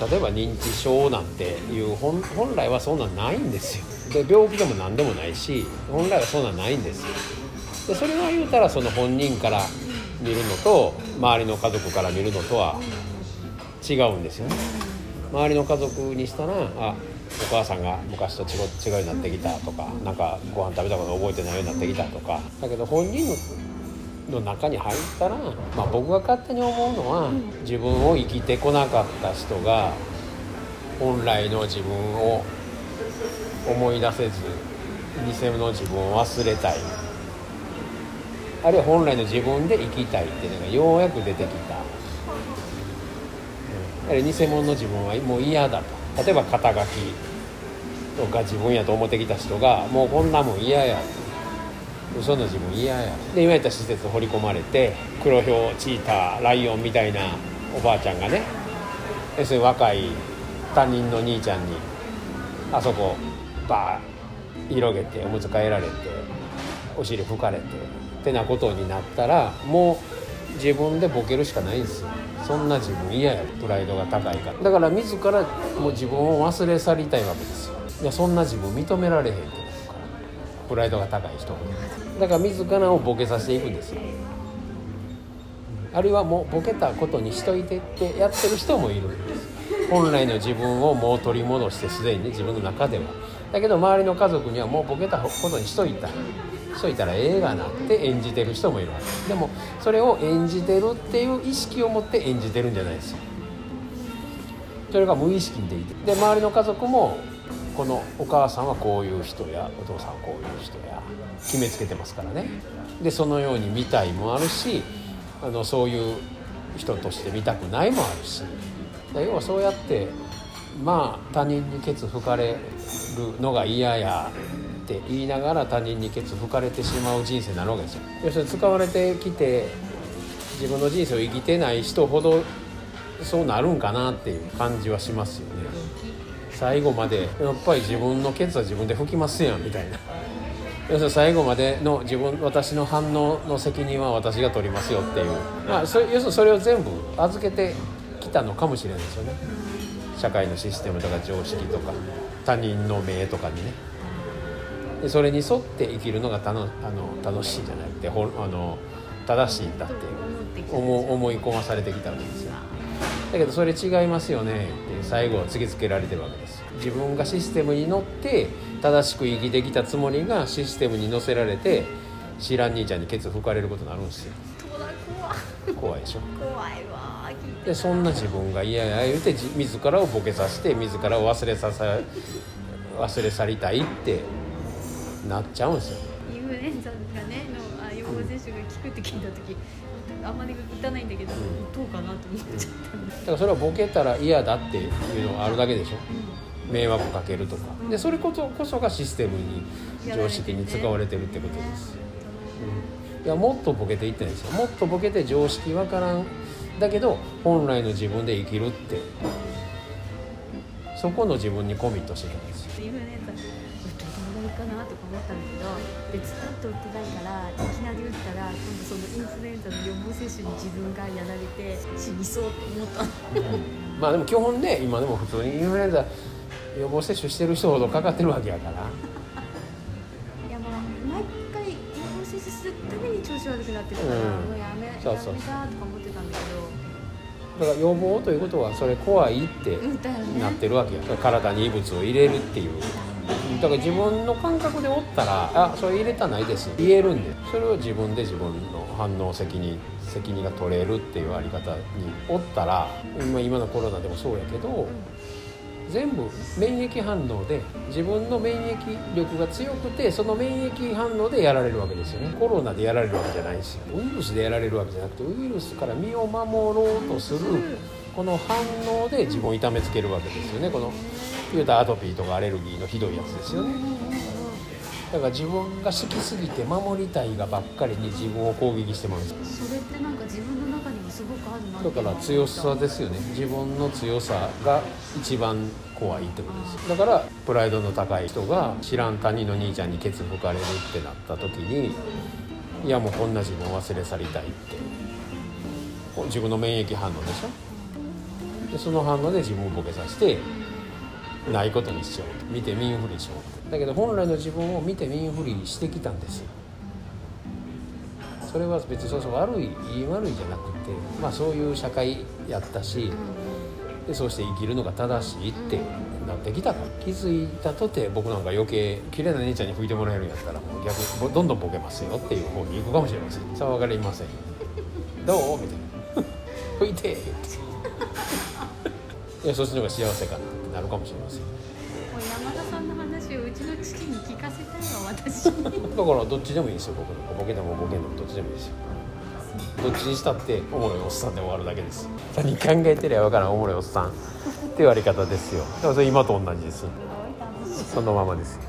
例えば認知症なんていう本本来はそんなんないんですよ。で病気でも何でもないし本来はそんなんないんですよ。でそれは言うたらその本人から見るのと周りの家族から見るのとは違うんですよね。周りの家族にしたらあお母さんが昔と違う違うようになってきたとかなんかご飯食べたこと覚えてないようになってきたとか。だけど本人の中に入ったら、まあ、僕が勝手に思うのは自分を生きてこなかった人が本来の自分を思い出せず偽物の自分を忘れたい。あるいは本来の自分で生きたいっていうのがようやく出てきた、うん、あるいは偽物の自分はもう嫌だと。例えば肩書きとか自分やと思ってきた人がもうこんなもん嫌や嘘の自分嫌や。で今言った施設掘り込まれて黒ひょうチーターライオンみたいなおばあちゃんがね要するに若い他人の兄ちゃんにあそこバー広げておむつ替えられてお尻拭かれてってなことになったらもう自分でボケるしかないんですよ。そんな自分嫌や。プライドが高いから。だから自らもう自分を忘れ去りたいわけですよ。いやそんな自分認められへんってプライドが高い人。だから自らをボケさせていくんですよ。あるいはもうボケたことにしといてってやってる人もいるんです。本来の自分をもう取り戻してすでにね自分の中では。だけど周りの家族にはもうボケたことにしといた。しといたら映画なって演じてる人もいるわけ。でもそれを演じてるっていう意識を持って演じてるんじゃないですよ。それが無意識にでいて。で周りの家族もこのお母さんはこういう人やお父さんはこういう人や決めつけてますからね。でそのように見たいもあるしあのそういう人として見たくないもあるし。要はそうやってまあ他人にケツ吹かれるのが嫌やって言いながら他人にケツ吹かれてしまう人生になるわけですよ。要するに使われてきて自分の人生を生きてない人ほどそうなるんかなっていう感じはしますよね。最後までやっぱり自分のケツは自分で吹きますやんみたいな。要するに最後までの自分私の反応の責任は私が取りますよっていう、まあ、そ要するにそれを全部預けてきたのかもしれないですよね。社会のシステムとか常識とか他人の命とかにね。でそれに沿って生きるのがたのあの楽しいじゃなくてほあの正しいんだって思思い込まされてきたわけですよ。だけどそれ違いますよね。って最後は突きつけられてるわけです。自分がシステムに乗って正しく生きてきたつもりがシステムに乗せられて知らん兄ちゃんにケツ吹かれることになるんですよ。怖いでしょ。怖いわ。でそんな自分が嫌や言うてじ自らをボケさせて自らを忘れさせ忘れ去りたいってなっちゃうんですよ。ねのあ予防接種が効くって聞いた時あんまり打たないんだけど、打とうかなと思っちゃった。んだだからそれはボケたら嫌だっていうのがあるだけでしょ。迷惑かけるとか。でそれこそこそがシステムに常識に使われてるってことです、うん、いやもっとボケていってないですよ。もっとボケて常識わからんだけど本来の自分で生きるって。そこの自分にコミットしてたんですよかなとか思ったんだけどでずっと打ってないからいきなり打ったら今度そのインフルエンザの予防接種に自分がやられて死にそうって思った。まあでも基本ね今でも普通にインフルエンザ予防接種してる人ほどかかってるわけやから。いやもう毎回予防接種するために調子悪くなってるから、うん。もうやめそうそうやめたとか思ってたんだけど。だから予防ということはそれ怖いってなってるわけや。体に異物を入れるっていうだから自分の感覚でおったら「あそれ入れたないです」言えるんで。それを自分で自分の反応責任責任が取れるっていうあり方におったら今今のコロナでもそうやけど全部免疫反応で自分の免疫力が強くてその免疫反応でやられるわけですよね。コロナでやられるわけじゃないんですよウイルスでやられるわけじゃなくてウイルスから身を守ろうとするこの反応で自分を痛めつけるわけですよね。この言うたらアトピーとかアレルギーのひどいやつですよね。だから自分が好きすぎて守りたいがばっかりに自分を攻撃してまうんですそれってなんか自分の中にもすごくあるなだから強さですよね。自分の強さが一番怖いってことですだからプライドの高い人が知らん他人の兄ちゃんにケツ吹かれるってなった時にいやもうこんな自分を忘れ去りたいって。自分の免疫反応でしょ。でその反応で自分をボケさせてないことにしちゃうと。見て見んふりしようだけど本来の自分を見て見んふりしてきたんですよ。それは別にそうそう悪い言い悪いじゃなくてまあそういう社会やったしでそうして生きるのが正しいってなってきたから気づいたとて僕なんか余計綺麗な姉ちゃんに拭いてもらえるんやったらもう逆にどんどんボケますよっていう方に行くかもしれません。さあ分かりません。どう？みたいな。拭いてって。いやそっちの方が幸せかなってなるかもしれません。山田さんの話をうちの父に聞かせたいわ私。にだからどっちでもいいですよ僕なんかボケてもボケんでもどっちでもいいですよどっちにしたっておもろいおっさんで終わるだけです。何考えてりゃ分からんおもろいおっさんって言われ方ですよ。だからそれ今と同じです。そのままですよ